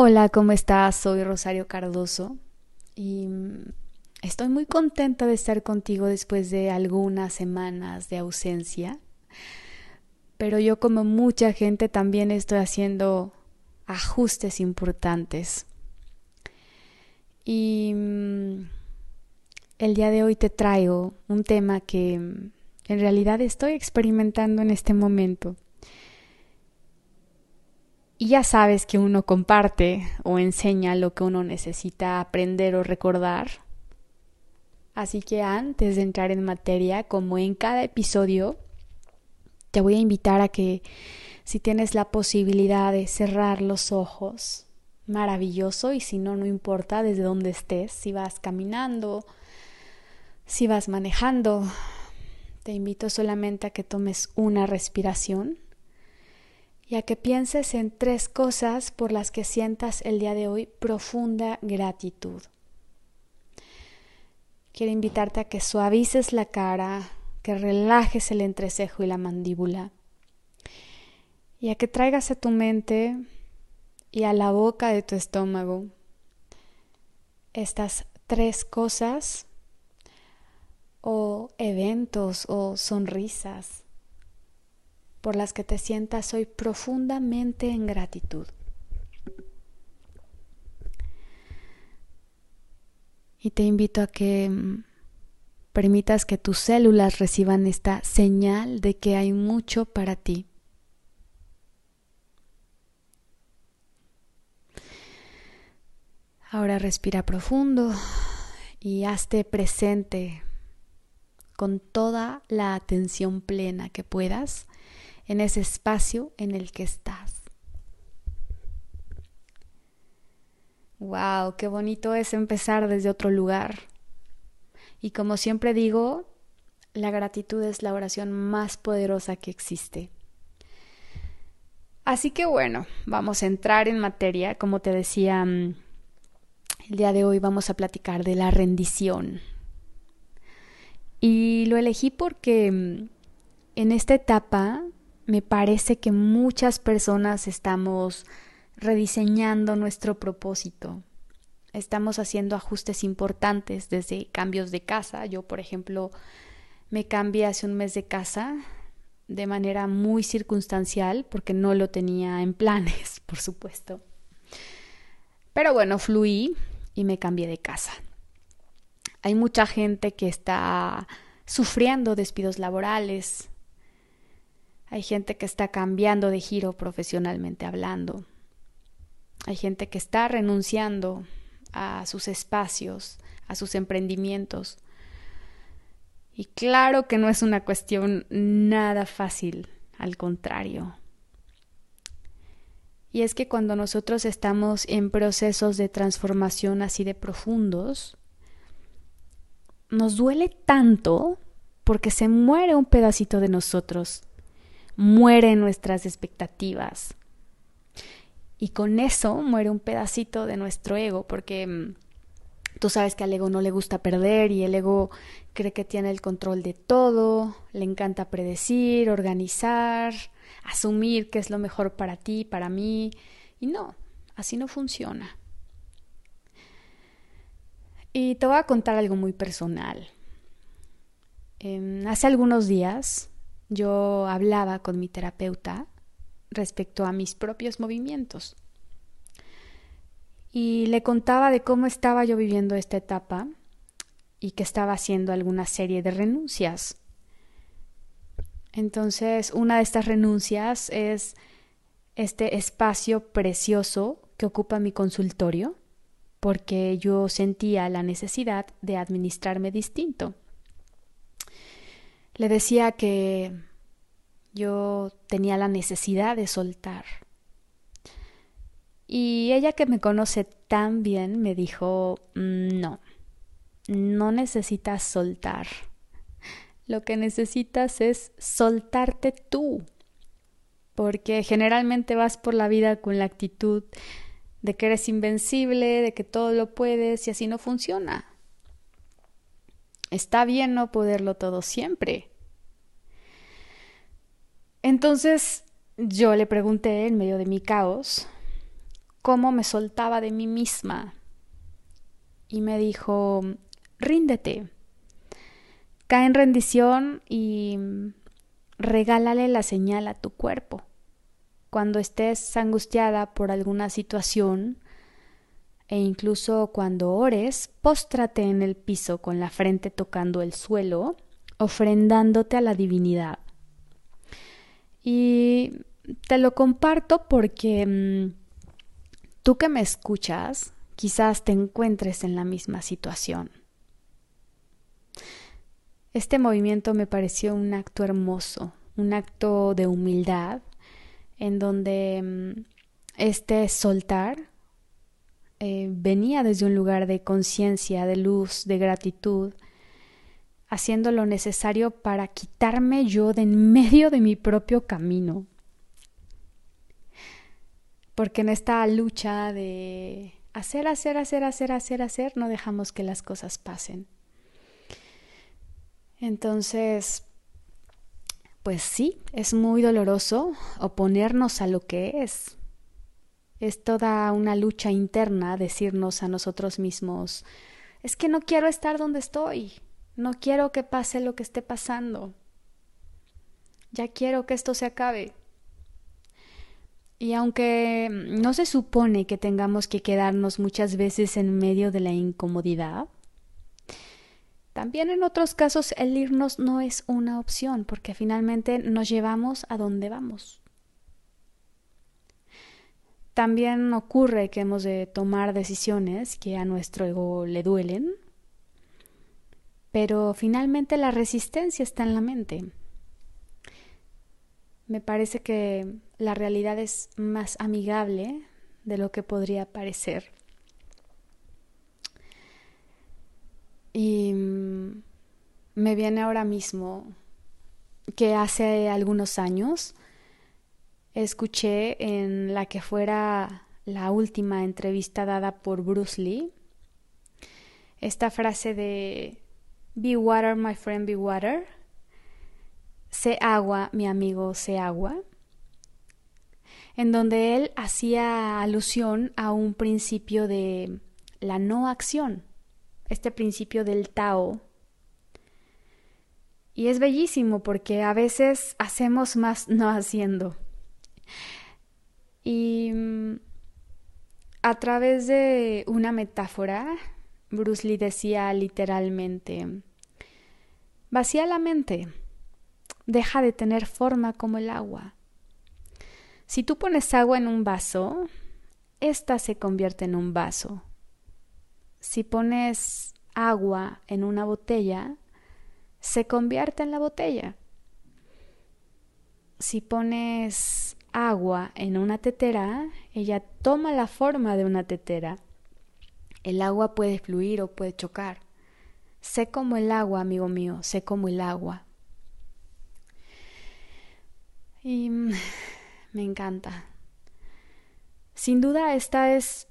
Hola, ¿cómo estás? Soy Rosario Cardoso y estoy muy contenta de estar contigo después de algunas semanas de ausencia. Pero yo como mucha gente también estoy haciendo ajustes importantes. Y mm, el día de hoy te traigo un tema que en realidad estoy experimentando en este momento. Y ya sabes que uno comparte o enseña lo que uno necesita aprender o recordar. Así que antes de entrar en materia, como en cada episodio, te voy a invitar a que si tienes la posibilidad de cerrar los ojos, maravilloso, y si no, no importa desde dónde estés, si vas caminando, si vas manejando, te invito solamente a que tomes una respiración y a que pienses en tres cosas por las que sientas el día de hoy profunda gratitud. Quiero invitarte a que suavices la cara, que relajes el entrecejo y la mandíbula, y a que traigas a tu mente y a la boca de tu estómago estas tres cosas o eventos o sonrisas por las que te sientas hoy profundamente en gratitud. Y te invito a que mm, permitas que tus células reciban esta señal de que hay mucho para ti. Ahora respira profundo y hazte presente con toda la atención plena que puedas en ese espacio en el que estás. Wow, qué bonito es empezar desde otro lugar. Y como siempre digo, la gratitud es la oración más poderosa que existe. Así que bueno, vamos a entrar en materia. Como te decía, mm, el día de hoy vamos a platicar de la rendición. Y lo elegí porque mm, en esta etapa me parece que muchas personas estamos rediseñando nuestro propósito. Estamos haciendo ajustes importantes desde cambios de casa. Yo, por ejemplo, me cambié hace un mes de casa de manera muy circunstancial porque no lo tenía en planes, por supuesto. Pero bueno, fluí y me cambié de casa. Hay mucha gente que está sufriendo despidos laborales, hay gente que está cambiando de giro profesionalmente hablando. Hay gente que está renunciando a sus espacios, a sus emprendimientos. Y claro que no es una cuestión nada fácil, al contrario. Y es que cuando nosotros estamos en procesos de transformación así de profundos, nos duele tanto porque se muere un pedacito de nosotros mueren nuestras expectativas. Y con eso muere un pedacito de nuestro ego, porque mm, tú sabes que al ego no le gusta perder y el ego cree que tiene el control de todo, le encanta predecir, organizar, asumir qué es lo mejor para ti, para mí. Y no, así no funciona. Y te voy a contar algo muy personal. Em, hace algunos días yo hablaba con mi terapeuta respecto a mis propios movimientos. Y le contaba de cómo estaba yo viviendo esta etapa y que estaba haciendo alguna serie de renuncias. Entonces, una de estas renuncias es este espacio precioso que ocupa mi consultorio, porque yo sentía la necesidad de administrarme distinto le decía que yo tenía la necesidad de soltar. Y ella que me conoce tan bien me dijo, mm, no, no necesitas soltar. Lo que necesitas es soltarte tú. Porque generalmente vas por la vida con la actitud de que eres invencible, de que todo lo puedes y así no funciona. Está bien no poderlo todo siempre. Entonces yo le pregunté en medio de mi caos, cómo me soltaba de mí misma. Y me dijo, ríndete, cae en rendición y regálale la señal a tu cuerpo. Cuando estés angustiada por alguna situación, e incluso cuando ores, póstrate en el piso con la frente tocando el suelo, ofrendándote a la divinidad. Y te lo comparto porque mm, tú que me escuchas, quizás te encuentres en la misma situación. Este movimiento me pareció un acto hermoso, un acto de humildad, en donde mm, este soltar eh, venía desde un lugar de conciencia, de luz, de gratitud, haciendo lo necesario para quitarme yo de en medio de mi propio camino. Porque en esta lucha de hacer, hacer, hacer, hacer, hacer, hacer, no dejamos que las cosas pasen. Entonces, pues sí, es muy doloroso oponernos a lo que es, es toda una lucha interna decirnos a nosotros mismos es que no quiero estar donde estoy, no quiero que pase lo que esté pasando, ya quiero que esto se acabe. Y aunque no se supone que tengamos que quedarnos muchas veces en medio de la incomodidad, también en otros casos el irnos no es una opción porque finalmente nos llevamos a donde vamos. También ocurre que hemos de tomar decisiones que a nuestro ego le duelen, pero finalmente la resistencia está en la mente. Me parece que la realidad es más amigable de lo que podría parecer. Y mm, me viene ahora mismo que hace algunos años escuché en la que fuera la última entrevista dada por Bruce Lee esta frase de Be water, my friend, be water. Sé agua, mi amigo, sé agua. En donde él hacía alusión a un principio de la no acción, este principio del Tao. Y es bellísimo porque a veces hacemos más no haciendo. Y mm, a través de una metáfora, Bruce Lee decía literalmente, vacía la mente, deja de tener forma como el agua. Si tú pones agua en un vaso, ésta se convierte en un vaso. Si pones agua en una botella, se convierte en la botella. Si pones agua en una tetera, ella toma la forma de una tetera. El agua puede fluir o puede chocar. Sé como el agua, amigo mío, sé como el agua. Y mm, me encanta. Sin duda esta es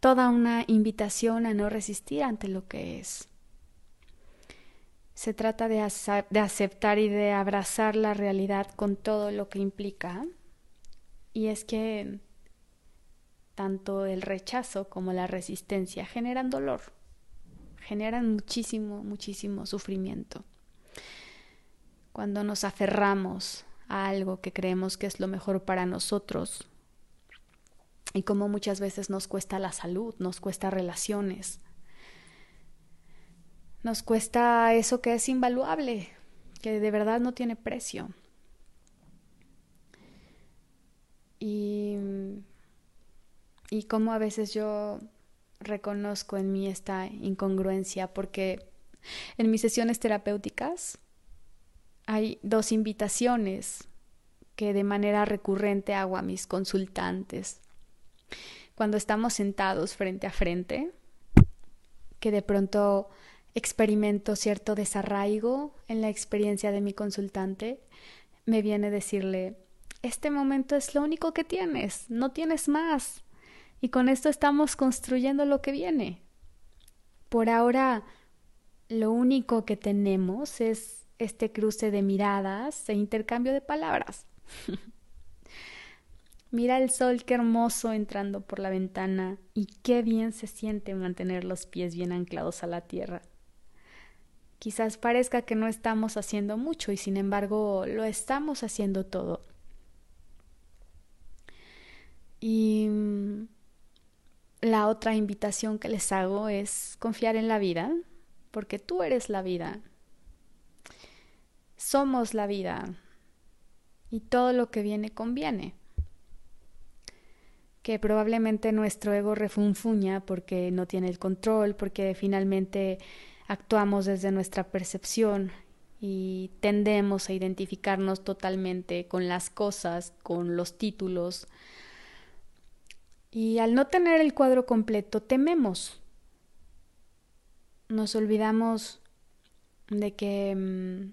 toda una invitación a no resistir ante lo que es. Se trata de, de aceptar y de abrazar la realidad con todo lo que implica y es que tanto el rechazo como la resistencia generan dolor, generan muchísimo, muchísimo sufrimiento. Cuando nos aferramos a algo que creemos que es lo mejor para nosotros, y como muchas veces nos cuesta la salud, nos cuesta relaciones, nos cuesta eso que es invaluable, que de verdad no tiene precio. y, y cómo a veces yo reconozco en mí esta incongruencia porque en mis sesiones terapéuticas hay dos invitaciones que de manera recurrente hago a mis consultantes. Cuando estamos sentados frente a frente, que de pronto experimento cierto desarraigo en la experiencia de mi consultante, me viene decirle, este momento es lo único que tienes, no tienes más. Y con esto estamos construyendo lo que viene. Por ahora, lo único que tenemos es este cruce de miradas e intercambio de palabras. Mira el sol, qué hermoso entrando por la ventana y qué bien se siente mantener los pies bien anclados a la tierra. Quizás parezca que no estamos haciendo mucho y sin embargo lo estamos haciendo todo. Y mm, la otra invitación que les hago es confiar en la vida, porque tú eres la vida. Somos la vida. Y todo lo que viene conviene que probablemente nuestro ego refunfuña porque no tiene el control, porque finalmente actuamos desde nuestra percepción y tendemos a identificarnos totalmente con las cosas, con los títulos. Y al no tener el cuadro completo, tememos. Nos olvidamos de que mm,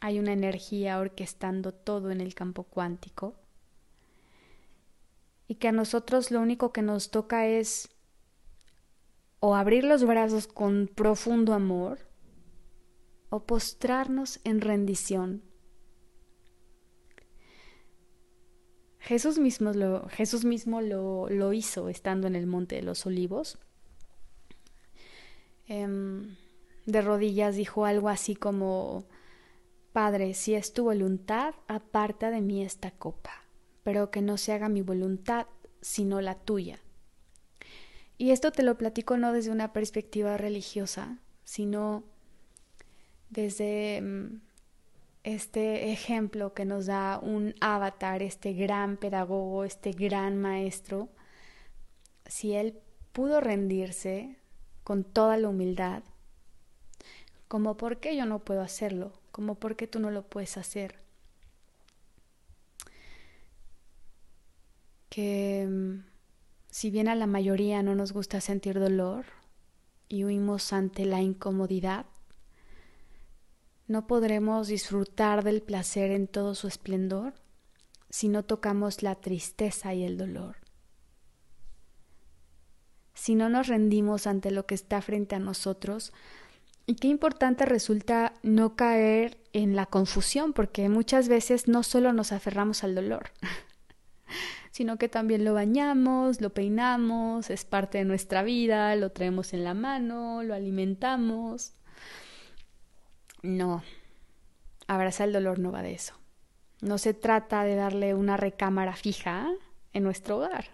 hay una energía orquestando todo en el campo cuántico y que a nosotros lo único que nos toca es o abrir los brazos con profundo amor o postrarnos en rendición. Jesús mismo lo, Jesús mismo lo, lo hizo estando en el Monte de los Olivos. Em, de rodillas dijo algo así como, Padre, si es tu voluntad, aparta de mí esta copa pero que no se haga mi voluntad, sino la tuya. Y esto te lo platico no desde una perspectiva religiosa, sino desde mm, este ejemplo que nos da un avatar, este gran pedagogo, este gran maestro, si él pudo rendirse con toda la humildad, como por qué yo no puedo hacerlo, como por qué tú no lo puedes hacer. que mm, si bien a la mayoría no nos gusta sentir dolor y huimos ante la incomodidad, no podremos disfrutar del placer en todo su esplendor si no tocamos la tristeza y el dolor. Si no nos rendimos ante lo que está frente a nosotros, y qué importante resulta no caer en la confusión, porque muchas veces no solo nos aferramos al dolor, sino que también lo bañamos, lo peinamos, es parte de nuestra vida, lo traemos en la mano, lo alimentamos. No, abrazar el dolor no va de eso. No se trata de darle una recámara fija en nuestro hogar.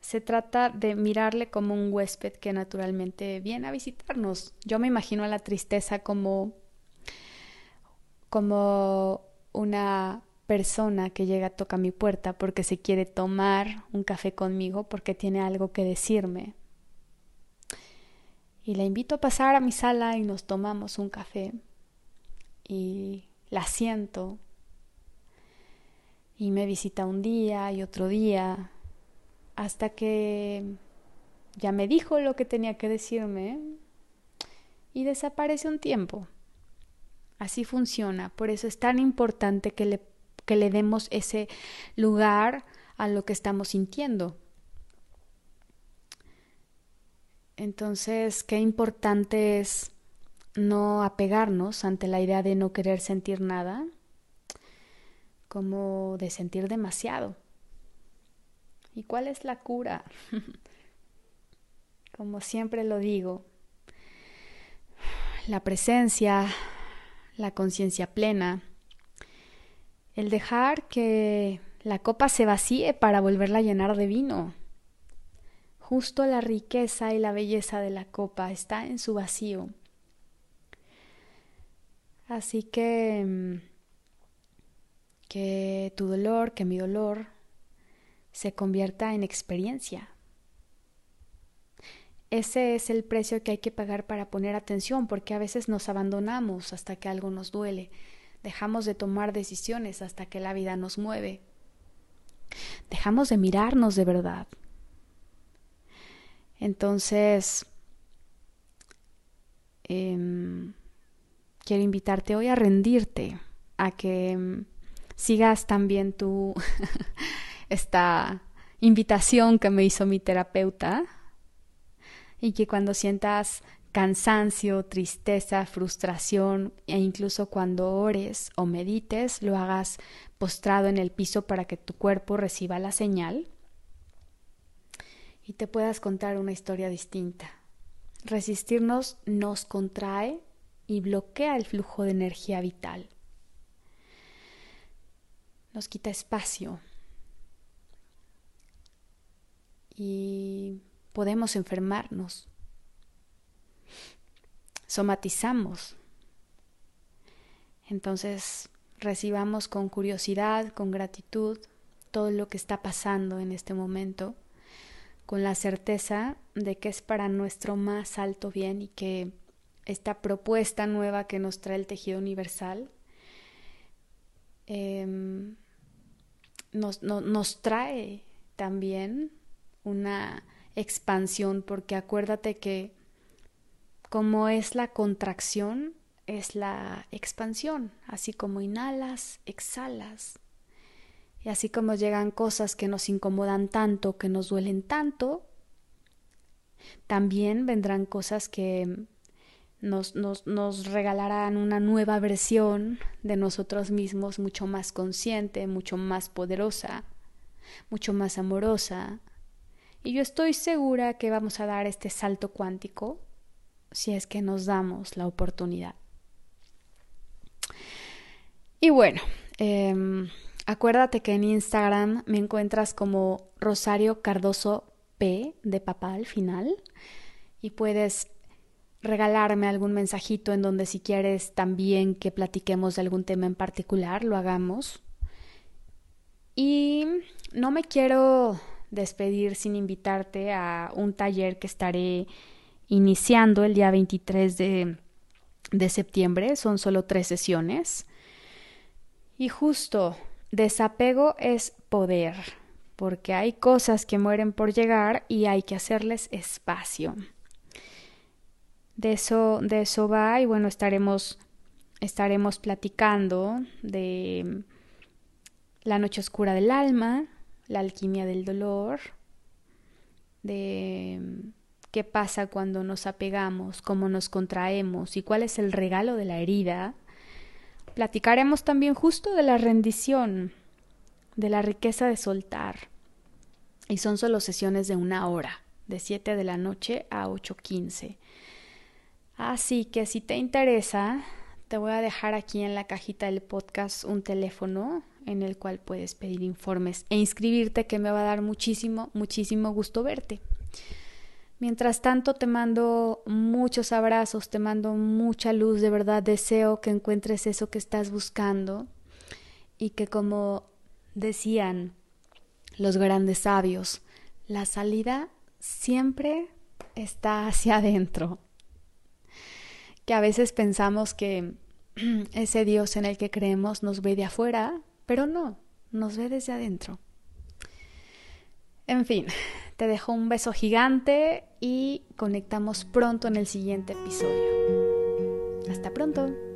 Se trata de mirarle como un huésped que naturalmente viene a visitarnos. Yo me imagino a la tristeza como como una persona que llega toca mi puerta porque se quiere tomar un café conmigo porque tiene algo que decirme. Y la invito a pasar a mi sala y nos tomamos un café. Y la siento. Y me visita un día y otro día. Hasta que ya me dijo lo que tenía que decirme. Y desaparece un tiempo. Así funciona. Por eso es tan importante que le que le demos ese lugar a lo que estamos sintiendo. Entonces, qué importante es no apegarnos ante la idea de no querer sentir nada, como de sentir demasiado. ¿Y cuál es la cura? como siempre lo digo, la presencia, la conciencia plena, el dejar que la copa se vacíe para volverla a llenar de vino. Justo la riqueza y la belleza de la copa está en su vacío. Así que mm, que tu dolor, que mi dolor se convierta en experiencia. Ese es el precio que hay que pagar para poner atención, porque a veces nos abandonamos hasta que algo nos duele dejamos de tomar decisiones hasta que la vida nos mueve. Dejamos de mirarnos de verdad. Entonces, em, quiero invitarte hoy a rendirte, a que em, sigas también tu esta invitación que me hizo mi terapeuta y que cuando sientas cansancio, tristeza, frustración e incluso cuando ores o medites lo hagas postrado en el piso para que tu cuerpo reciba la señal y te puedas contar una historia distinta. Resistirnos nos contrae y bloquea el flujo de energía vital. Nos quita espacio y podemos enfermarnos somatizamos. Entonces, recibamos con curiosidad, con gratitud, todo lo que está pasando en este momento, con la certeza de que es para nuestro más alto bien y que esta propuesta nueva que nos trae el tejido universal em, nos, nos trae también una expansión, porque acuérdate que como es la contracción, es la expansión, así como inhalas, exhalas. Y así como llegan cosas que nos incomodan tanto, que nos duelen tanto, también vendrán cosas que nos, nos, nos, regalarán una nueva versión de nosotros mismos mucho más consciente, mucho más poderosa, mucho más amorosa. Y yo estoy segura que vamos a dar este salto cuántico si es que nos damos la oportunidad. Y bueno, em, acuérdate que en Instagram me encuentras como Rosario Cardoso P de papá al final y puedes regalarme algún mensajito en donde si quieres también que platiquemos de algún tema en particular, lo hagamos. Y no me quiero despedir sin invitarte a un taller que estaré iniciando el día 23 de, de septiembre. Son solo tres sesiones. Y justo, desapego es poder, porque hay cosas que mueren por llegar y hay que hacerles espacio. De eso, de eso va y bueno, estaremos, estaremos platicando de la noche oscura del alma, la alquimia del dolor, de qué pasa cuando nos apegamos, cómo nos contraemos y cuál es el regalo de la herida. Platicaremos también justo de la rendición, de la riqueza de soltar. Y son solo sesiones de una hora, de 7 de la noche a 8.15. Así que si te interesa, te voy a dejar aquí en la cajita del podcast un teléfono en el cual puedes pedir informes e inscribirte que me va a dar muchísimo, muchísimo gusto verte. Mientras tanto, te mando muchos abrazos, te mando mucha luz, de verdad deseo que encuentres eso que estás buscando y que como decían los grandes sabios, la salida siempre está hacia adentro. Que a veces pensamos que ese Dios en el que creemos nos ve de afuera, pero no, nos ve desde adentro. En fin, te dejo un beso gigante y conectamos pronto en el siguiente episodio. Hasta pronto.